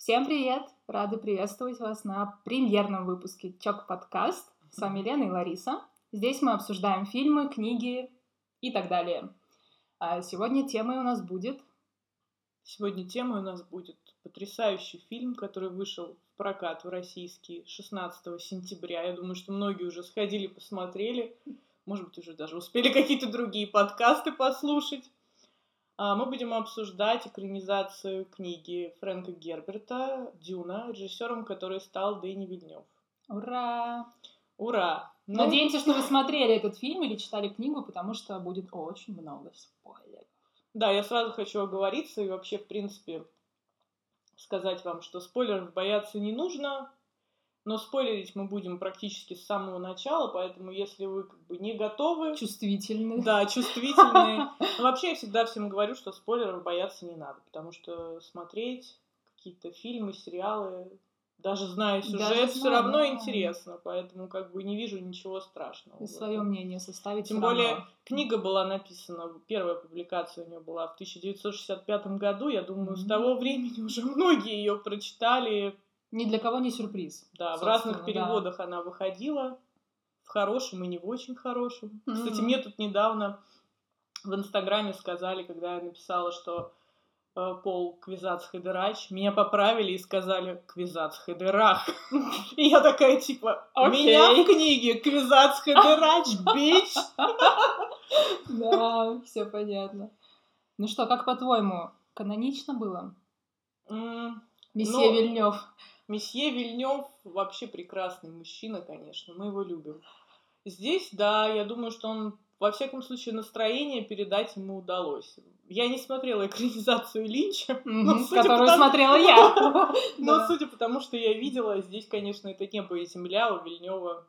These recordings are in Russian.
Всем привет! Рады приветствовать вас на премьерном выпуске Чок Подкаст. С вами Лена и Лариса. Здесь мы обсуждаем фильмы, книги и так далее. А сегодня темой у нас будет... Сегодня темой у нас будет потрясающий фильм, который вышел в прокат в российский 16 сентября. Я думаю, что многие уже сходили, посмотрели. Может быть, уже даже успели какие-то другие подкасты послушать. А, мы будем обсуждать экранизацию книги Фрэнка Герберта «Дюна», режиссером который стал Дэнни Вильнев. Ура! Ура! Ну... Надеемся, что вы смотрели этот фильм или читали книгу, потому что будет очень много спойлеров. Да, я сразу хочу оговориться и вообще, в принципе, сказать вам, что спойлеров бояться не нужно, но спойлерить мы будем практически с самого начала, поэтому если вы как бы не готовы... Чувствительны. Да, чувствительные. Но вообще я всегда всем говорю, что спойлеров бояться не надо, потому что смотреть какие-то фильмы, сериалы, даже зная сюжет, даже все знаю, равно да. интересно, поэтому как бы не вижу ничего страшного. И свое мнение составить. Тем более равно. книга была написана, первая публикация у нее была в 1965 году, я думаю, mm-hmm. с того времени уже многие ее прочитали, ни для кого не сюрприз. Да, в разных переводах да. она выходила, в хорошем и не в очень хорошем. Mm-hmm. Кстати, мне тут недавно в Инстаграме сказали, когда я написала, что э, Пол Квизац Хедерач, меня поправили и сказали Квизац Хедерах. И я такая, типа, меня в книге Квизац Хедерач, бич! Да, все понятно. Ну что, как по-твоему, канонично было? Месье Вильнев. Месье Вильнев вообще прекрасный мужчина, конечно, мы его любим. Здесь, да, я думаю, что он, во всяком случае, настроение передать ему удалось. Я не смотрела экранизацию Линча, которую смотрела я. Но судя по тому, что я видела, здесь, конечно, это небо и земля у Вильнева.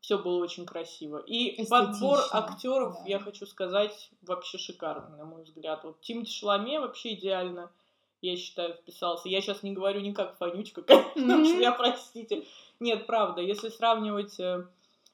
Все было очень красиво. И подбор актеров, я хочу сказать, вообще шикарный, на мой взгляд. Вот Тимати Шаломе вообще идеально я считаю, вписался. Я сейчас не говорю не как Фанючка, конечно, я простите. Нет, правда, если сравнивать э,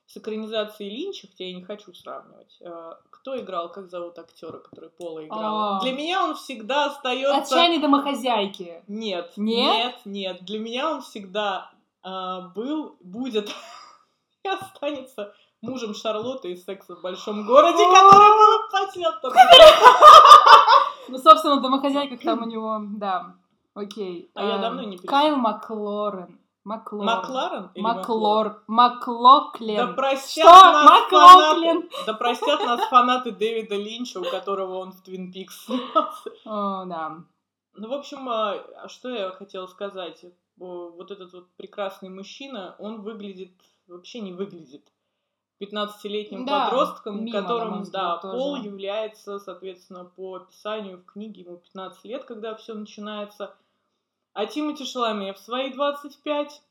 с экранизацией Линча, хотя я не хочу сравнивать, э, кто играл, как зовут актера, который Пола играл? А. Для меня он всегда остается... Отчаянные домохозяйки. Нет, нет, нет, Для меня он всегда э, был, будет и останется мужем Шарлотты из «Секса в большом городе», который был патентом. Ну, собственно, в домохозяйках там у него, да, окей. А я давно не Кайл Маклорен. Маклорен. Макларен Маклор... Маклоклен. Да простят Что? нас Маклоклен. Фанаты... Да простят нас фанаты Дэвида Линча, у которого он в Твин Пикс О, да. Ну, в общем, а, а что я хотела сказать? Вот этот вот прекрасный мужчина, он выглядит, вообще не выглядит 15-летним да, подростком, мимо, которым, да, тоже. Пол является, соответственно, по описанию в книге ему 15 лет, когда все начинается. А Тимати Шаломе в свои 25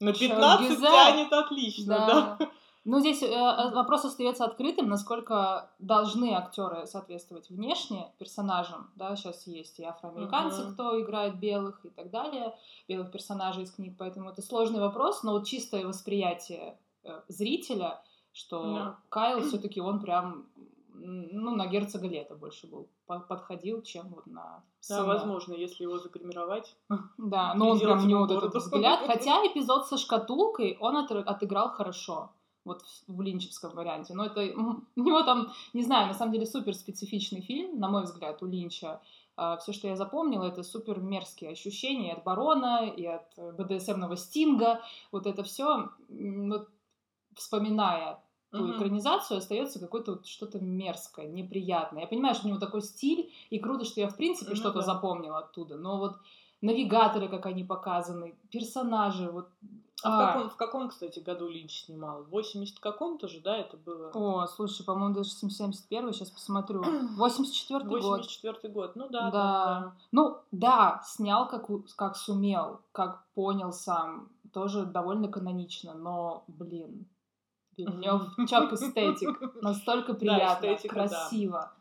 на 15 Шагиза. тянет отлично, да. да. Ну, здесь э, э, вопрос остается открытым, насколько должны актеры соответствовать внешне персонажам. Да, сейчас есть и афроамериканцы, uh-huh. кто играет белых и так далее, белых персонажей из книг, поэтому это сложный вопрос, но вот чистое восприятие зрителя, что да. Кайл все-таки он прям ну, на герцога лета больше был подходил, чем вот на сына. Да, возможно, если его загримировать. Да, но он прям, у него вот этот взгляд. Хотя эпизод со шкатулкой он отыграл хорошо. Вот в линчевском варианте. Но это у него там, не знаю, на самом деле супер специфичный фильм, на мой взгляд, у Линча. А, все, что я запомнила, это супер мерзкие ощущения и от Барона, и от БДСМного Стинга. Вот это все. Вот вспоминая ту uh-huh. экранизацию, остается какое-то вот что-то мерзкое, неприятное. Я понимаю, что у него такой стиль, и круто, что я в принципе uh-huh. что-то запомнила оттуда, но вот навигаторы, как они показаны, персонажи, вот а, а. В, каком, в каком, кстати, году Линч снимал? В 80 каком-то же, да, это было? О, слушай, по-моему, даже 71 сейчас посмотрю. 84 год. 84 год, ну да, да. да. Ну, да, снял как, как сумел, как понял сам. Тоже довольно канонично, но, блин, Вильнев Чак эстетик. Настолько приятно, да, красиво.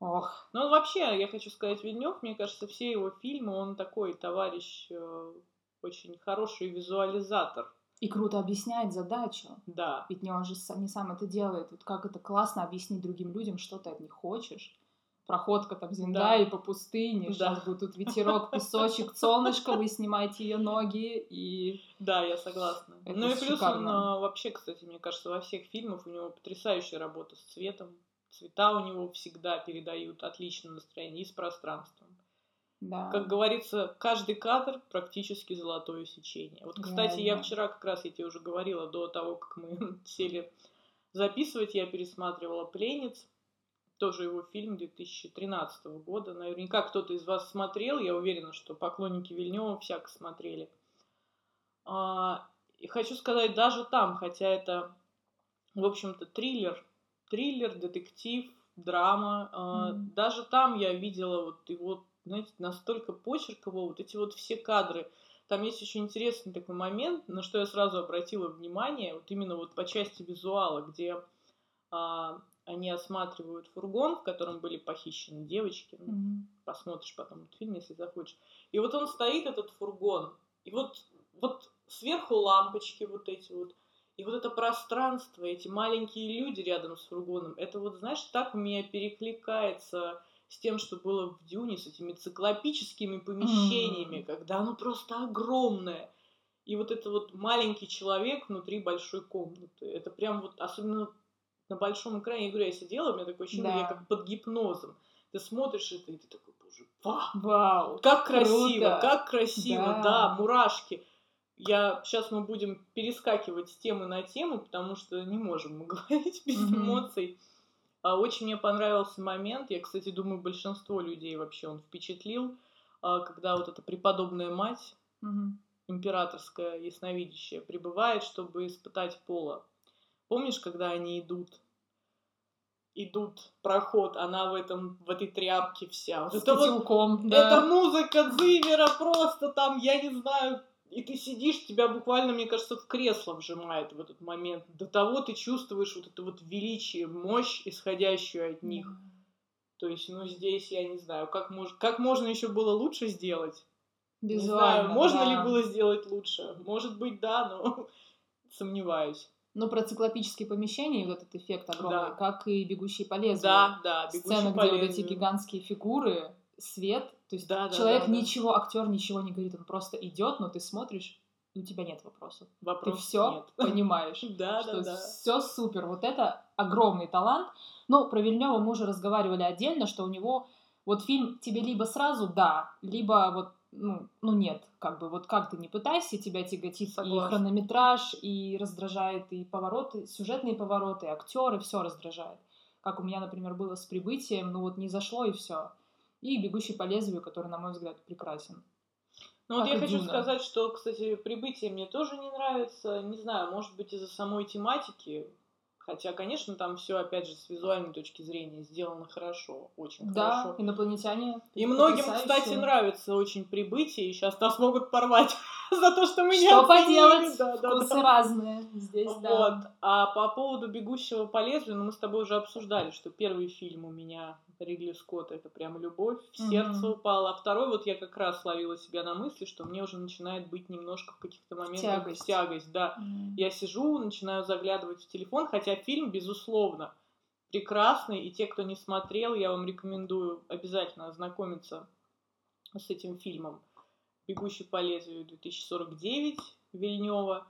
Да. Ох. Ну, вообще, я хочу сказать, Вильнев, мне кажется, все его фильмы, он такой товарищ, э, очень хороший визуализатор. И круто объясняет задачу. Да. Ведь не он же не сам это делает. Вот как это классно объяснить другим людям, что ты от них хочешь. Проходка там земля и по пустыне, да. сейчас будет тут ветерок, песочек, солнышко, вы снимаете ее ноги и... Да, я согласна. Это ну и плюс шикарно. он вообще, кстати, мне кажется, во всех фильмах у него потрясающая работа с цветом. Цвета у него всегда передают отличное настроение и с пространством. Да. Как говорится, каждый кадр практически золотое сечение. Вот, кстати, да, я да. вчера как раз, я тебе уже говорила, до того, как мы сели записывать, я пересматривала «Пленниц», тоже его фильм 2013 года. Наверняка кто-то из вас смотрел, я уверена, что поклонники Вильнева всяко смотрели. А, и хочу сказать, даже там, хотя это, в общем-то, триллер, триллер, детектив, драма, mm-hmm. даже там я видела вот его, знаете, настолько почерк его, вот эти вот все кадры. Там есть очень интересный такой момент, на что я сразу обратила внимание, вот именно вот по части визуала, где а, они осматривают фургон, в котором были похищены девочки. Ну, mm-hmm. Посмотришь потом этот фильм, если захочешь. И вот он стоит, этот фургон, и вот, вот сверху лампочки вот эти вот, и вот это пространство, эти маленькие люди рядом с фургоном, это вот, знаешь, так у меня перекликается с тем, что было в Дюне, с этими циклопическими помещениями, mm-hmm. когда оно просто огромное. И вот это вот маленький человек внутри большой комнаты. Это прям вот, особенно на большом экране, я говорю, я сидела, у меня такое ощущение, да. я как под гипнозом. Ты смотришь это, и ты такой, боже, вау, вау как красиво, круто. как красиво, да. да, мурашки. Я сейчас мы будем перескакивать с темы на тему, потому что не можем мы говорить без mm-hmm. эмоций. А, очень мне понравился момент, я, кстати, думаю, большинство людей вообще он впечатлил, а, когда вот эта преподобная мать, mm-hmm. императорская ясновидящая, прибывает, чтобы испытать пола. Помнишь, когда они идут идут проход, она в этом в этой тряпке вся. С это котелком, вот, да. Это музыка Зимера просто там, я не знаю, и ты сидишь, тебя буквально, мне кажется, в кресло вжимает в этот момент. До того ты чувствуешь вот это вот величие, мощь, исходящую от них. То есть, ну, здесь, я не знаю, как, мож... как можно еще было лучше сделать? Визуально, не знаю, можно да. ли было сделать лучше? Может быть, да, но сомневаюсь. Но про циклопические помещения и вот этот эффект огромный, да. как и «Бегущие по лезвию». Да, да, Сцена, где вот эти гигантские фигуры, свет, то есть да, человек да, да, ничего, актер ничего не говорит, он просто идет, но ты смотришь, и у тебя нет вопросов. Вопрос ты все понимаешь. Да, что да, да. Все супер. Вот это огромный талант. Но про Вильнева мы уже разговаривали отдельно, что у него вот фильм тебе либо сразу да, либо вот ну, ну нет, как бы вот как ты не пытайся, тебя тяготит Согласна. и хронометраж, и раздражает и повороты, сюжетные повороты, актеры, все раздражает. Как у меня, например, было с прибытием, ну вот не зашло и все. И бегущий по лезвию, который, на мой взгляд, прекрасен. Ну вот я хочу Дюна. сказать, что, кстати, прибытие мне тоже не нравится. Не знаю, может быть, из-за самой тематики. Хотя, конечно, там все, опять же, с визуальной точки зрения сделано хорошо, очень да, хорошо. инопланетяне. И многим, кстати, нравится очень прибытие, и сейчас нас могут порвать за то, что мы не Что поделать? Да, да, Вкусы да. разные здесь, вот. да. А по поводу «Бегущего по лезвию», ну, мы с тобой уже обсуждали, что первый фильм у меня Ридли Скотта это прям любовь, в mm-hmm. сердце упала. А второй вот я как раз ловила себя на мысли, что мне уже начинает быть немножко в каких-то моментах тягость, тягость да. Mm-hmm. Я сижу, начинаю заглядывать в телефон, хотя фильм, безусловно, прекрасный, и те, кто не смотрел, я вам рекомендую обязательно ознакомиться с этим фильмом «Бегущий по лезвию» 2049 Вильнева.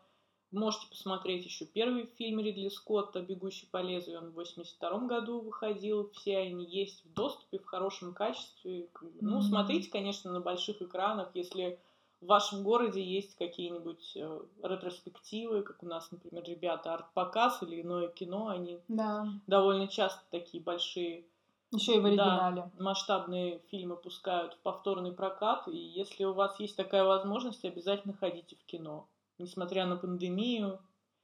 Можете посмотреть еще первый фильм Ридли Скотта «Бегущий по лезвию». Он в 82 году выходил. Все они есть в доступе в хорошем качестве. Ну, mm-hmm. смотрите, конечно, на больших экранах, если в вашем городе есть какие-нибудь э, ретроспективы, как у нас, например, ребята арт-показ или иное кино, они да. довольно часто такие большие еще и в оригинале. Да, масштабные фильмы пускают в повторный прокат, и если у вас есть такая возможность, обязательно ходите в кино несмотря на пандемию.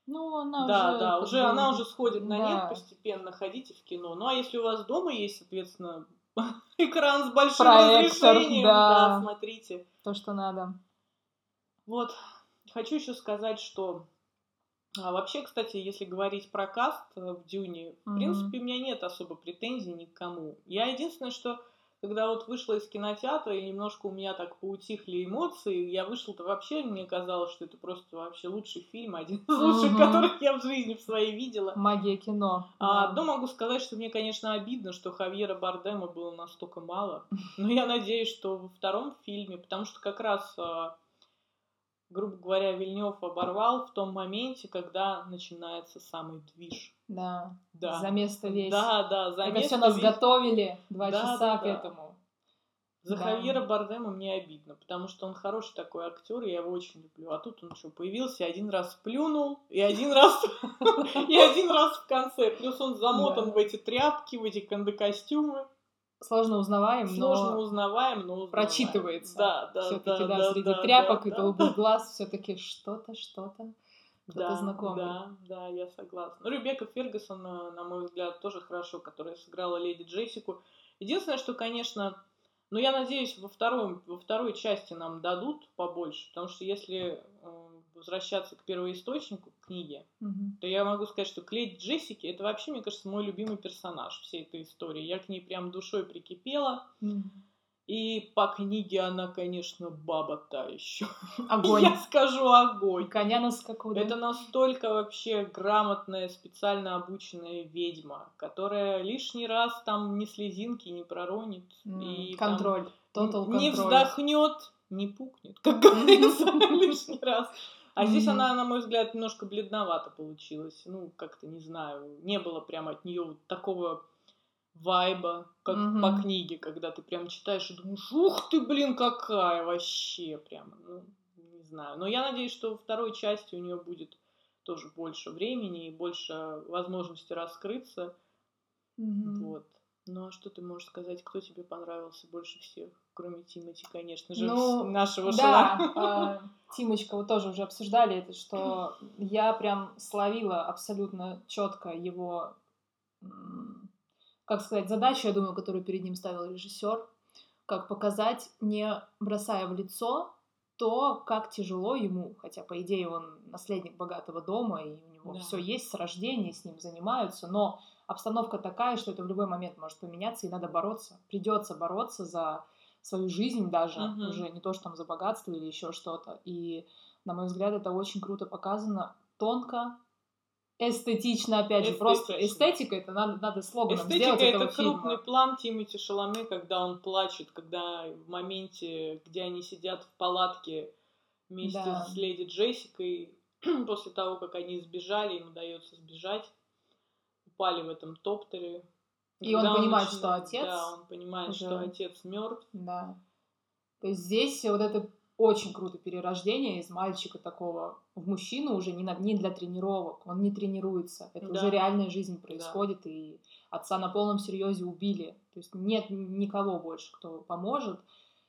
Ну, она да, уже... Да, уже, она уже сходит на да. нет постепенно, ходите в кино. Ну, а если у вас дома есть, соответственно, экран с большим Проектор, разрешением, да. да, смотрите. То, что надо. Вот, хочу еще сказать, что а вообще, кстати, если говорить про каст в Дюне, mm-hmm. в принципе, у меня нет особо претензий ни к кому. Я единственное, что когда вот вышла из кинотеатра, и немножко у меня так поутихли эмоции, я вышла-то вообще, мне казалось, что это просто вообще лучший фильм, один из лучших, угу. которых я в жизни в своей видела. Магия кино. А, да. Но могу сказать, что мне, конечно, обидно, что Хавьера Бардема было настолько мало. Но я надеюсь, что во втором фильме, потому что как раз а, грубо говоря, Вильнев оборвал в том моменте, когда начинается самый движ. Да. да. За место весь. Да, да, за Это место все нас весь. готовили два да, часа да, к да. этому. За да. Хавьера Бардема мне обидно, потому что он хороший такой актер, и я его очень люблю. А тут он что, появился, один раз плюнул, и один раз и один раз в конце. Плюс он замотан в эти тряпки, в эти костюмы сложно узнаваем, сложно но узнаваем, но узнаваем. прочитывается. Да, да, все-таки, да, да, да, среди да, тряпок да, и голубых да. глаз все-таки что-то, что-то, кто-то да, знакомый. Да, да, я согласна. Ну, Ребекка Фергюсон, на мой взгляд, тоже хорошо, которая сыграла леди Джессику. Единственное, что, конечно, ну, я надеюсь, во, втором, во второй части нам дадут побольше, потому что если э, возвращаться к первоисточнику книги, угу. то я могу сказать, что Клейд Джессики это вообще, мне кажется, мой любимый персонаж всей этой истории. Я к ней прям душой прикипела. Угу. И по книге она, конечно, баба та еще. Огонь. Я скажу огонь. Коня нас какого Это настолько вообще грамотная, специально обученная ведьма, которая лишний раз там ни слезинки не проронит. Mm, и контроль. Total не вздохнет, не пукнет, как говорится, лишний раз. А здесь она, на мой взгляд, немножко бледновато получилась. Ну, как-то не знаю. Не было прям от нее такого вайба, как mm-hmm. по книге, когда ты прям читаешь и думаешь, ух ты, блин, какая вообще прям, ну, не знаю. Но я надеюсь, что во второй части у нее будет тоже больше времени и больше возможности раскрыться. Mm-hmm. Вот. Ну а что ты можешь сказать, кто тебе понравился больше всех, кроме Тимати, конечно же, ну, нашего Да, э, Тимочка, вы тоже уже обсуждали это, что я прям словила абсолютно четко его, как сказать, задачу, я думаю, которую перед ним ставил режиссер, как показать, не бросая в лицо то, как тяжело ему, хотя, по идее, он наследник богатого дома, и у него да. все есть с рождения, с ним занимаются, но обстановка такая, что это в любой момент может поменяться, и надо бороться. Придется бороться за свою жизнь даже, uh-huh. уже не то, что там за богатство или еще что-то. И, на мой взгляд, это очень круто показано, тонко, эстетично, опять же, просто эстетика, это надо, надо слоганом эстетика сделать это этого крупный фильма. план Тимати Шаломе, когда он плачет, когда в моменте, где они сидят в палатке вместе да. с леди Джессикой, после того, как они сбежали, им удается сбежать, упали в этом топтере. И он понимает, начинает, что отец... Да, он понимает, уже... что отец мертв. Да. То есть здесь вот это очень круто перерождение из мальчика такого в мужчину уже не, на, не для тренировок, он не тренируется, это да. уже реальная жизнь происходит, да. и отца на полном серьезе убили, то есть нет никого больше, кто поможет,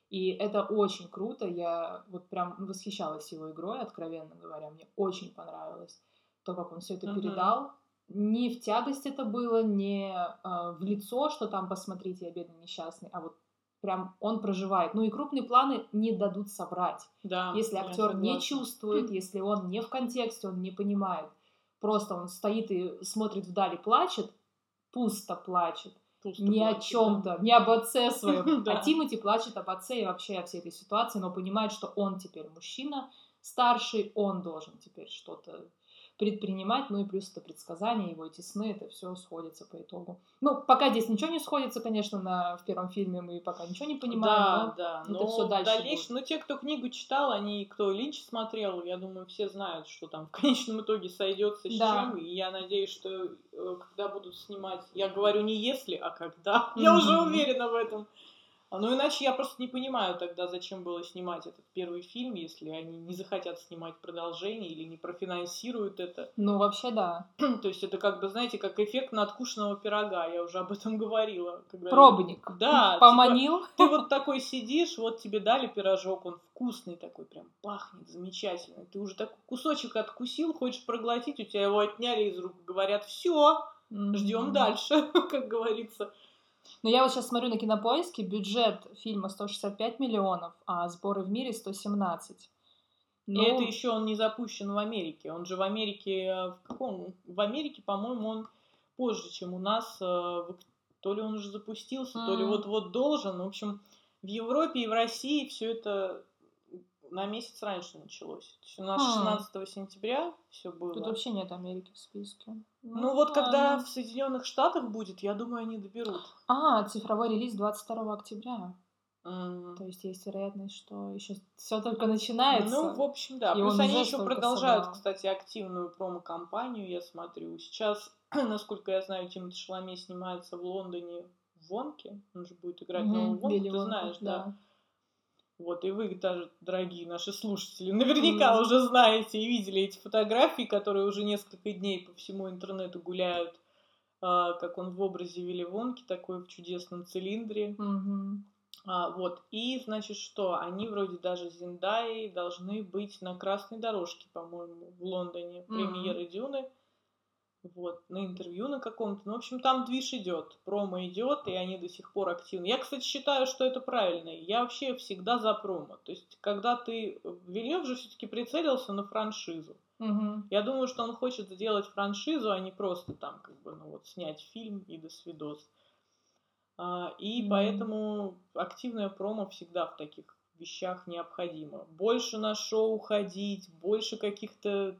и это очень круто, я вот прям восхищалась его игрой, откровенно говоря, мне очень понравилось то, как он все это uh-huh. передал, не в тягость это было, не э, в лицо, что там посмотрите, я бедный несчастный, а вот прям он проживает. Ну и крупные планы не дадут соврать. Да, если актер не чувствует, если он не в контексте, он не понимает. Просто он стоит и смотрит вдали, плачет, пусто плачет. Пусто ни плачет, о чем-то, да. ни об отце своем. А Тимати плачет об отце и вообще о всей этой ситуации, но понимает, что он теперь мужчина старший, он должен теперь что-то предпринимать, ну и плюс это предсказания, его эти сны, это все сходится по итогу. Ну, пока здесь ничего не сходится, конечно, на, в первом фильме мы пока ничего не понимаем, да, но да, это все дальше дальнейшее, Ну, те, кто книгу читал, они, кто Линч смотрел, я думаю, все знают, что там в конечном итоге сойдется с да. чем, и я надеюсь, что э, когда будут снимать, я говорю не если, а когда, mm-hmm. я уже уверена в этом, ну, иначе я просто не понимаю тогда, зачем было снимать этот первый фильм, если они не захотят снимать продолжение или не профинансируют это. Ну, вообще, да. То есть это как бы, знаете, как эффект надкушенного пирога, я уже об этом говорила. Когда... Пробник. Да. Типа, Поманил. Типа, ты вот такой сидишь, вот тебе дали пирожок, он вкусный такой, прям пахнет замечательно. Ты уже такой кусочек откусил, хочешь проглотить, у тебя его отняли из рук, говорят, все, ждем дальше, как говорится. Но я вот сейчас смотрю на кинопоиске, бюджет фильма 165 миллионов, а сборы в мире 117. Ну... И это еще он не запущен в Америке. Он же в Америке, э, в каком? В Америке, по-моему, он позже, чем у нас, э, То ли он уже запустился, mm. то ли вот-вот должен. В общем, в Европе и в России все это на месяц раньше началось. То есть у нас хм. 16 сентября все было. Тут вообще нет Америки в списке. Ну, ну вот когда в Соединенных Штатах будет, я думаю, они доберут. А, цифровой релиз 22 октября. Mm. То есть есть вероятность, что еще все только начинается. Ну, в общем, да. Плюс они еще продолжают, собрал. кстати, активную промо-компанию, я смотрю. Сейчас, насколько я знаю, Тимоти Шаломе снимается в Лондоне в Вонке. Он же будет играть mm-hmm. новую Вонку, ты знаешь, да. да. Вот, и вы даже, дорогие наши слушатели, наверняка mm. уже знаете и видели эти фотографии, которые уже несколько дней по всему интернету гуляют, а, как он в образе Вилли Вонки, такой в чудесном цилиндре. Mm-hmm. А, вот, и, значит, что они вроде даже Зиндаи должны быть на красной дорожке, по-моему, в Лондоне, премьеры mm-hmm. Дюны вот, на интервью на каком-то. Ну, в общем, там движ идет, промо идет, и они до сих пор активны. Я, кстати, считаю, что это правильно. Я вообще всегда за промо. То есть, когда ты... Вильнев же все-таки прицелился на франшизу. Угу. Я думаю, что он хочет сделать франшизу, а не просто там, как бы, ну вот, снять фильм и до свидос. А, и угу. поэтому активная промо всегда в таких вещах необходимо. Больше на шоу ходить, больше каких-то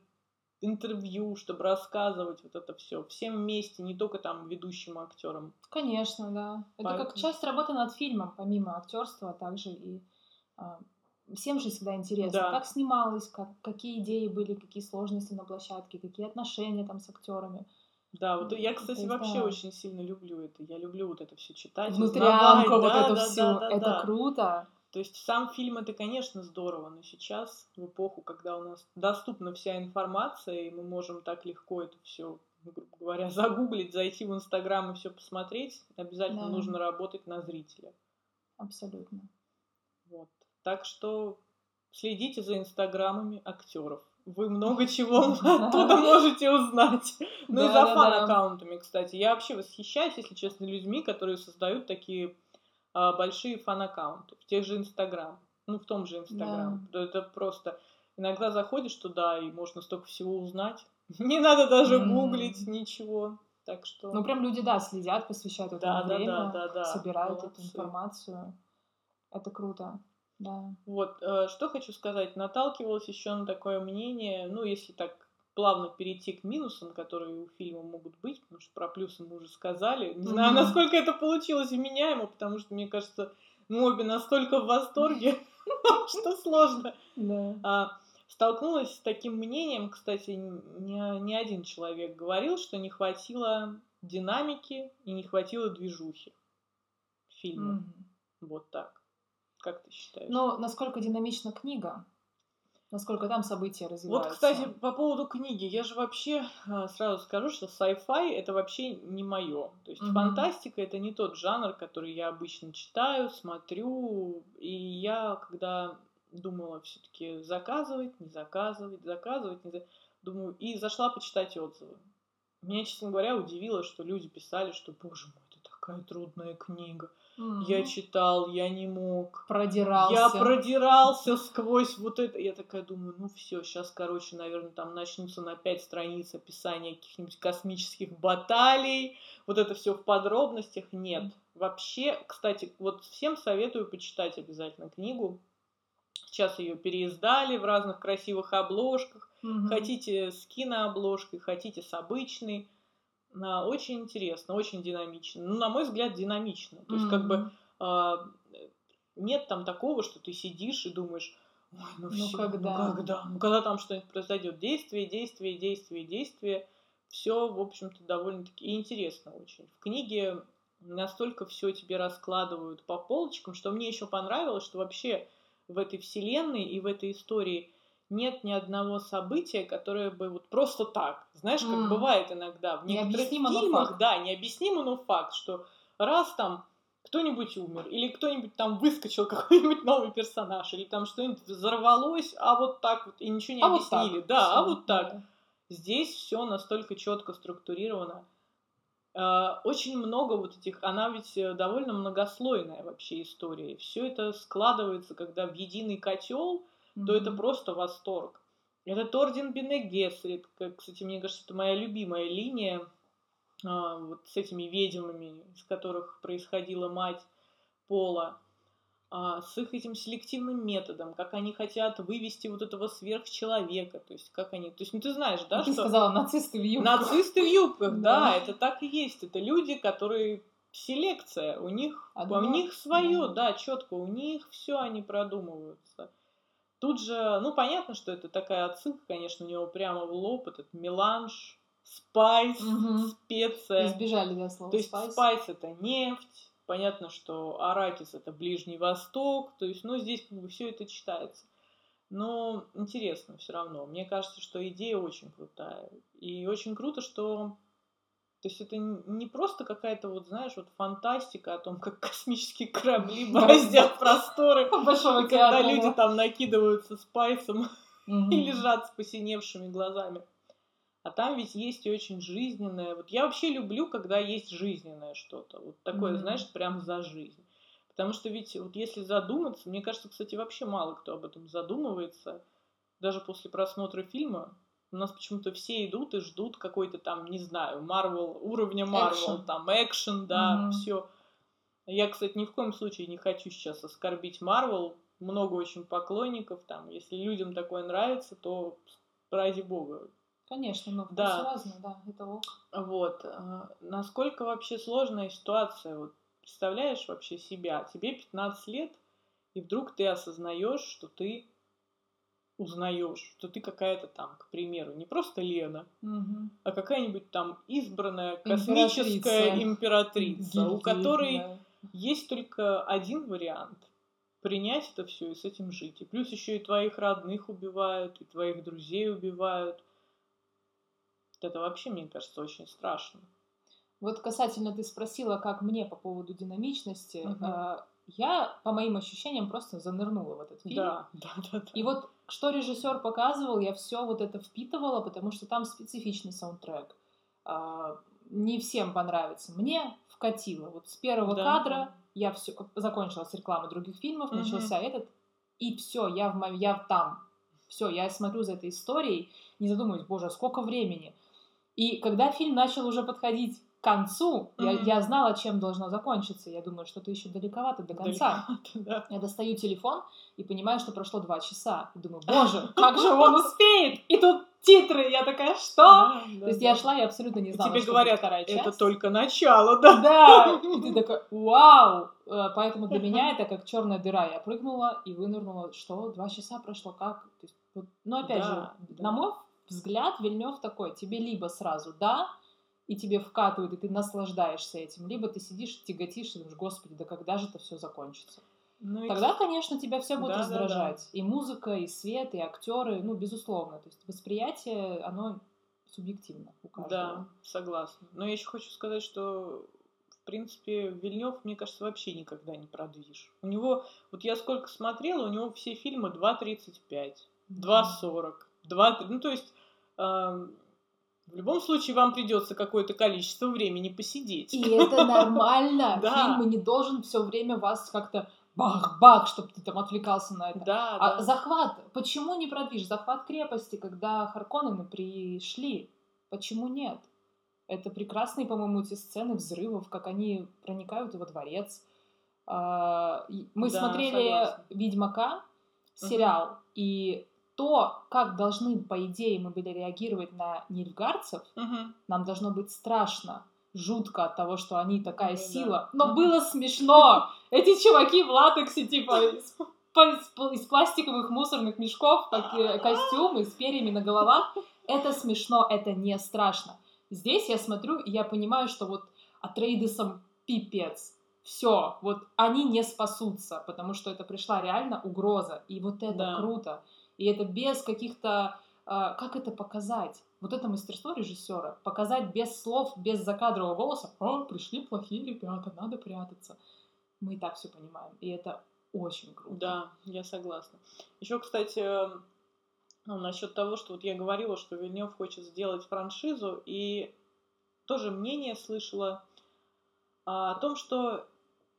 интервью, чтобы рассказывать вот это все всем вместе, не только там ведущим актерам. Конечно, да. Это Поэтому... как часть работы над фильмом, помимо актерства, а также и а, всем же всегда интересно, да. как снималось, как, какие идеи были, какие сложности на площадке, какие отношения там с актерами. Да, вот я, кстати, есть, вообще да. очень сильно люблю это. Я люблю вот это все читать. Внутрянку вот да, это да, все. Да, да, это да. круто. То есть сам фильм это, конечно, здорово, но сейчас, в эпоху, когда у нас доступна вся информация, и мы можем так легко это все, грубо говоря, загуглить, зайти в Инстаграм и все посмотреть, обязательно да. нужно работать на зрителя. Абсолютно. Вот. Так что следите за инстаграмами актеров. Вы много чего оттуда можете узнать. Ну и за фан-аккаунтами, кстати. Я вообще восхищаюсь, если честно, людьми, которые создают такие а, большие фан-аккаунты, в тех же Инстаграм, ну, в том же Инстаграм. Да. Это просто... Иногда заходишь туда, и можно столько всего узнать. Не надо даже mm. гуглить ничего. Так что... Ну, прям люди, да, следят, посвящают этому да, время, да, да, да, да. собирают Молодцы. эту информацию. Это круто. Да. Вот, э, что хочу сказать, наталкивалась еще на такое мнение, ну, если так плавно перейти к минусам, которые у фильма могут быть, потому что про плюсы мы уже сказали. Не знаю, насколько это получилось вменяемо, потому что, мне кажется, мы обе настолько в восторге, что сложно. А, столкнулась с таким мнением, кстати, не один человек говорил, что не хватило динамики и не хватило движухи фильма. Вот так. Как ты считаешь? Ну, насколько динамична книга? Насколько там события развиваются. Вот, кстати, по поводу книги. Я же вообще а, сразу скажу, что sci-fi это вообще не мое. То есть mm-hmm. фантастика это не тот жанр, который я обычно читаю, смотрю. И я, когда думала все-таки заказывать, не заказывать, заказывать, не заказывать, думаю, и зашла почитать отзывы. Меня, честно говоря, удивило, что люди писали, что, боже мой, это такая трудная книга. Mm-hmm. Я читал, я не мог. Продирался. Я продирался сквозь вот это. Я такая думаю, ну все, сейчас, короче, наверное, там начнутся на пять страниц описания каких-нибудь космических баталий. Вот это все в подробностях. Нет. Mm-hmm. Вообще, кстати, вот всем советую почитать обязательно книгу. Сейчас ее переиздали в разных красивых обложках. Mm-hmm. Хотите с кинообложкой, хотите с обычной очень интересно, очень динамично. Ну, на мой взгляд, динамично. То есть, mm-hmm. как бы э, нет там такого, что ты сидишь и думаешь, ой, ну, ну все, когда? ну когда? Ну когда там что-нибудь произойдет? Действие, действие, действие, действие. Все, в общем-то, довольно-таки интересно очень. В книге настолько все тебе раскладывают по полочкам, что мне еще понравилось, что вообще в этой вселенной и в этой истории нет ни одного события, которое бы вот просто так, знаешь, как mm. бывает иногда в некоторых фильмах, да, необъяснимо, но факт, что раз там кто-нибудь умер, или кто-нибудь там выскочил, какой-нибудь новый персонаж, или там что-нибудь взорвалось, а вот так вот, и ничего не а объяснили. Вот да, а вот так. Да. Здесь все настолько четко структурировано. А, очень много вот этих, она ведь э, довольно многослойная вообще история. Все это складывается, когда в единый котел mm-hmm. то это просто восторг. Этот орден Бене Гессерит, как, кстати, мне кажется, это моя любимая линия а, вот с этими ведьмами, из которых происходила мать Пола, а, с их этим селективным методом, как они хотят вывести вот этого сверхчеловека, то есть как они, то есть ну ты знаешь, да, ты что сказала нацисты в юбках, нацисты в юбках, да, это так и есть, это люди, которые селекция, у них, Одно, у них свое, да, четко, у них все они продумываются. Тут же, ну понятно, что это такая отсылка, конечно, у него прямо в лоб этот меланж, spice, угу. специя. Избежали, да, слова То есть spice. spice это нефть, Понятно, что Арракис это Ближний Восток, то есть, ну, здесь как бы все это читается. Но интересно все равно. Мне кажется, что идея очень крутая. И очень круто, что то есть это не просто какая-то, вот знаешь, вот фантастика о том, как космические корабли бороздят просторы, когда люди там накидываются спайсом и лежат с посиневшими глазами. А там ведь есть и очень жизненное. Вот я вообще люблю, когда есть жизненное что-то. Вот такое, знаешь, прям за жизнь. Потому что ведь вот если задуматься, мне кажется, кстати, вообще мало кто об этом задумывается. Даже после просмотра фильма у нас почему-то все идут и ждут какой-то там, не знаю, Марвел, уровня Марвел, там экшен, да, mm-hmm. все. Я, кстати, ни в коем случае не хочу сейчас оскорбить Марвел. Много очень поклонников там. Если людям такое нравится, то ради бога, Конечно, но да. все разное, да, это ок. Вот. А, насколько вообще сложная ситуация? Вот представляешь вообще себя? Тебе 15 лет, и вдруг ты осознаешь, что ты узнаешь, что ты какая-то там, к примеру, не просто Лена, угу. а какая-нибудь там избранная космическая императрица, императрица у которой да. есть только один вариант принять это все и с этим жить. И плюс еще и твоих родных убивают, и твоих друзей убивают. Это вообще, мне кажется, очень страшно. Вот касательно ты спросила, как мне по поводу динамичности. Угу. Я, по моим ощущениям, просто занырнула в этот фильм. Да, да, да. да. И вот что режиссер показывал, я все вот это впитывала, потому что там специфичный саундтрек. А, не всем понравится. Мне вкатило. Вот с первого да. кадра я все закончила с рекламой других фильмов, угу. начался этот, и все, я в я там. Все, я смотрю за этой историей, не задумываюсь, боже, а сколько времени. И когда фильм начал уже подходить к концу, mm-hmm. я, я знала, чем должно закончиться. Я думаю, что-то еще далековато до конца. Далековато, да. Я достаю телефон и понимаю, что прошло два часа. И думаю, боже, как же он успеет? И тут титры. Я такая, что? Да, да, То есть да. я шла, я абсолютно не знала, и тебе что говорят, вторая часть. это только начало, да? Да. И ты такая, вау. Э, поэтому для меня это как черная дыра. Я прыгнула и вынырнула. Что? Два часа прошло? Как? То есть, вот, ну, опять да, же, да. на мой взгляд Вильнев такой, тебе либо сразу да, и тебе вкатывают, и ты наслаждаешься этим, либо ты сидишь, тяготишь, и думаешь, господи, да когда же это все закончится? Ну, Тогда, и... конечно, тебя все будет да, раздражать. Да, да. И музыка, и свет, и актеры, ну, безусловно. То есть восприятие, оно субъективно у каждого. Да, согласна. Но я еще хочу сказать, что в принципе, Вильнев, мне кажется, вообще никогда не продвижешь. У него, вот я сколько смотрела, у него все фильмы 2.35, 2.40, 2, ну то есть в любом случае вам придется какое-то количество времени посидеть. И это нормально. Фильм не должен все время вас как-то бах-бах, чтобы ты там отвлекался на это. Да, а да. захват, почему не продвижешь? Захват крепости, когда Харконнены пришли, почему нет? Это прекрасные, по-моему, эти сцены взрывов, как они проникают во дворец. А, мы да, смотрели согласна. «Ведьмака», сериал, угу. и то, как должны, по идее, мы были реагировать на нильфгарцев, угу. нам должно быть страшно, жутко от того, что они такая ну, сила. Да. Но было смешно! Эти чуваки в латексе, типа, из, пластиковых мусорных мешков, такие костюмы с перьями на головах. Это смешно, это не страшно. Здесь я смотрю, и я понимаю, что вот Атрейдесом пипец. Все, вот они не спасутся, потому что это пришла реально угроза. И вот это да. круто. И это без каких-то... Э, как это показать? Вот это мастерство режиссера. Показать без слов, без закадрового голоса. «О, пришли плохие ребята, надо прятаться». Мы и так все понимаем. И это очень круто. Да, я согласна. Еще, кстати, эм, ну, насчет того, что вот я говорила, что Вильнев хочет сделать франшизу, и тоже мнение слышала а, о том, что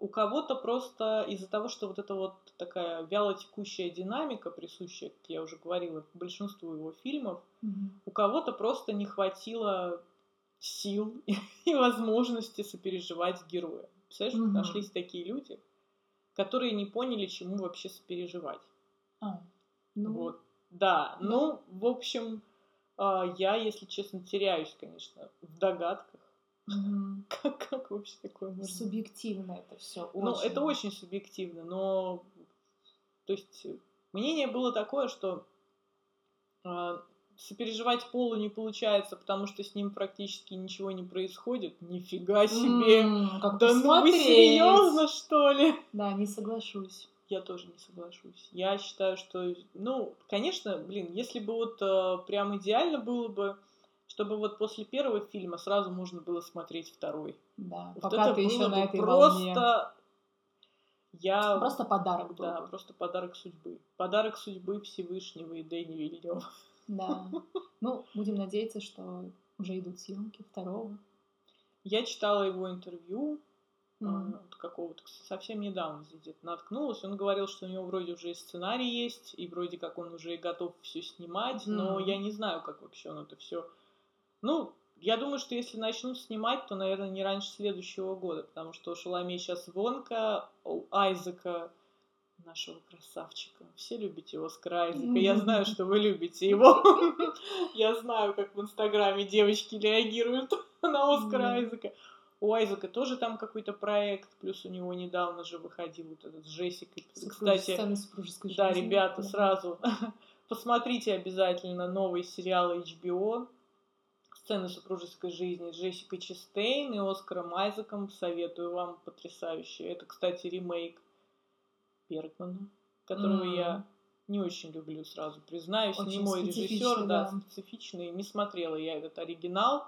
у кого-то просто из-за того, что вот это вот такая вяло текущая динамика, присущая, как я уже говорила, большинству его фильмов, mm-hmm. у кого-то просто не хватило сил и возможности сопереживать героя. Представляешь, угу. нашлись такие люди, которые не поняли, чему вообще сопереживать. А, ну... Вот. Да, ну, в общем, а, я, если честно, теряюсь, конечно, в догадках. Угу. Как, как вообще такое можно? Субъективно это все. Ну, это очень субъективно, но то есть мнение было такое, что э, сопереживать Полу не получается, потому что с ним практически ничего не происходит. Нифига себе! Mm, как да посмотреть. ну вы серьезно, что ли? Да, не соглашусь. Я тоже не соглашусь. Я считаю, что, ну, конечно, блин, если бы вот э, прям идеально было бы, чтобы вот после первого фильма сразу можно было смотреть второй. Да, вот пока это ты еще на этой просто волне. Я... Просто подарок был. Да, просто подарок судьбы. Подарок судьбы Всевышнего и Дэни Вильнева. Да. Ну, будем надеяться, что уже идут съемки второго. Я читала его интервью mm-hmm. какого-то совсем недавно где-то наткнулась. Он говорил, что у него вроде уже и сценарий есть, и вроде как он уже готов все снимать, mm-hmm. но я не знаю, как вообще он это все. Ну, я думаю, что если начнут снимать, то, наверное, не раньше следующего года, потому что у Шаломе сейчас Вонка, у Айзека, нашего красавчика. Все любите Оскара Айзека. Я знаю, что вы любите его. Я знаю, как в Инстаграме девочки реагируют на Оскара Айзека. У Айзека тоже там какой-то проект, плюс у него недавно же выходил вот этот с Джессикой. Кстати, да, ребята, сразу посмотрите обязательно новый сериал HBO сцены супружеской жизни Джессикой Честейн и Оскаром Айзеком. Советую вам, потрясающе. Это, кстати, ремейк Бергмана, которого mm. я не очень люблю, сразу признаюсь. Очень не мой режиссер, да, да, специфичный. Не смотрела я этот оригинал,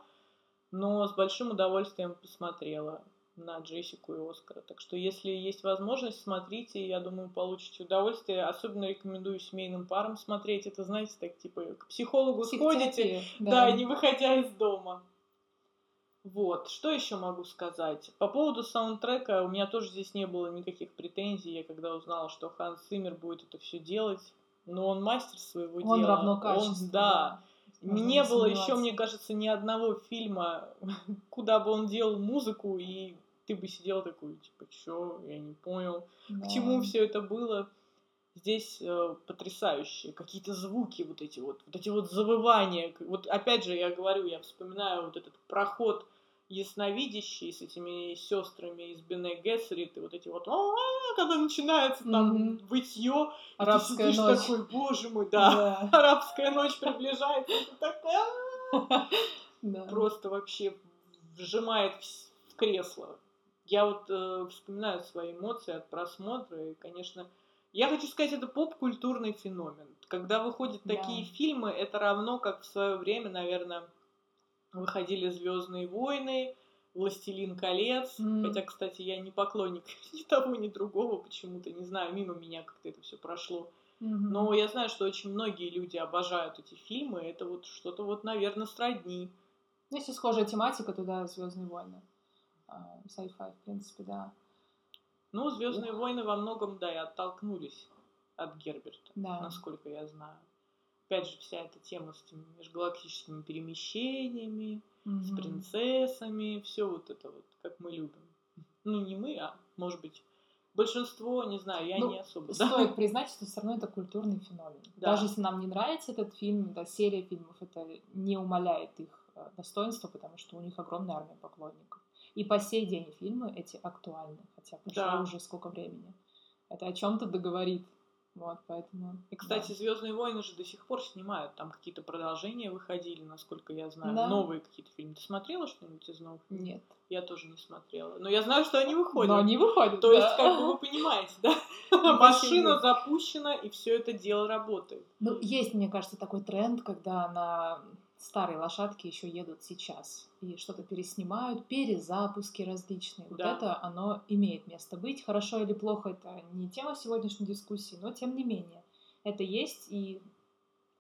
но с большим удовольствием посмотрела на Джессику и Оскара. Так что, если есть возможность, смотрите, я думаю, получите удовольствие. Особенно рекомендую семейным парам смотреть. Это, знаете, так типа к психологу сходите, да. да, не выходя из дома. Вот, что еще могу сказать? По поводу саундтрека у меня тоже здесь не было никаких претензий. Я когда узнала, что Ханс Симмер будет это все делать, но он мастер своего он дела. Равно он да. да. Не было еще, мне кажется, ни одного фильма, куда бы он делал музыку, и ты бы сидел такой, типа, чё, я не понял, да. к чему все это было. Здесь э, потрясающие какие-то звуки, вот эти вот, вот эти вот завывания. Вот опять же, я говорю, я вспоминаю вот этот проход ясновидящий с этими сестрами из Бене Гессерит, и вот эти вот, когда начинается там mm-hmm. вытье, арабская ты ночь. такой, боже мой, да, да. арабская ночь приближается, просто вообще вжимает в кресло. Я вот э, вспоминаю свои эмоции от просмотра, и, конечно, я хочу сказать, это поп-культурный феномен. Когда выходят да. такие фильмы, это равно, как в свое время, наверное, выходили Звездные войны, Властелин колец. Mm. Хотя, кстати, я не поклонник ни того, ни другого, почему-то, не знаю, мимо меня как-то это все прошло. Mm-hmm. Но я знаю, что очень многие люди обожают эти фильмы. Это вот что-то вот, наверное, сродни. Ну, если схожая тематика, то да, Звездные войны. А, sci-fi, в принципе, да. Ну, Звездные войны во многом, да, и оттолкнулись от Герберта, да. насколько я знаю. Опять же, вся эта тема с этими межгалактическими перемещениями, угу. с принцессами, все вот это вот, как мы любим. Ну, не мы, а, может быть, большинство, не знаю, я ну, не особо. Стоит да? признать, что все равно это культурный феномен. Да. Даже если нам не нравится этот фильм, эта серия фильмов, это не умаляет их э, достоинства, потому что у них огромная армия поклонников. И по сей день фильмы эти актуальны, хотя прошло да. уже сколько времени. Это о чем-то договорит. Вот, поэтому. И, кстати, да. Звездные войны же до сих пор снимают. Там какие-то продолжения выходили, насколько я знаю. Да. Новые какие-то фильмы. Ты смотрела что-нибудь из новых? Нет. Я тоже не смотрела. Но я знаю, что они выходят. Но они выходят. То да. есть, как бы вы понимаете, да? Машина запущена, и все это дело работает. Ну, есть, мне кажется, такой тренд, когда на старые лошадки еще едут сейчас и что-то переснимают, перезапуски различные. Да. Вот это оно имеет место быть. Хорошо или плохо это не тема сегодняшней дискуссии, но тем не менее это есть и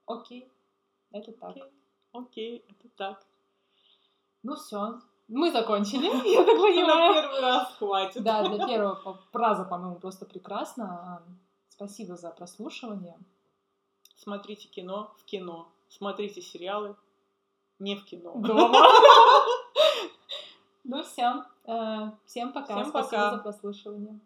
окей, это так. Окей, окей это так. Ну все, мы закончили, я так понимаю. На первый раз хватит. Да, для первого раза, по-моему, просто прекрасно. Спасибо за прослушивание. Смотрите кино в кино, смотрите сериалы Не в кино. Дома. Ну все. Всем пока. Всем Спасибо пока. за прослушивание.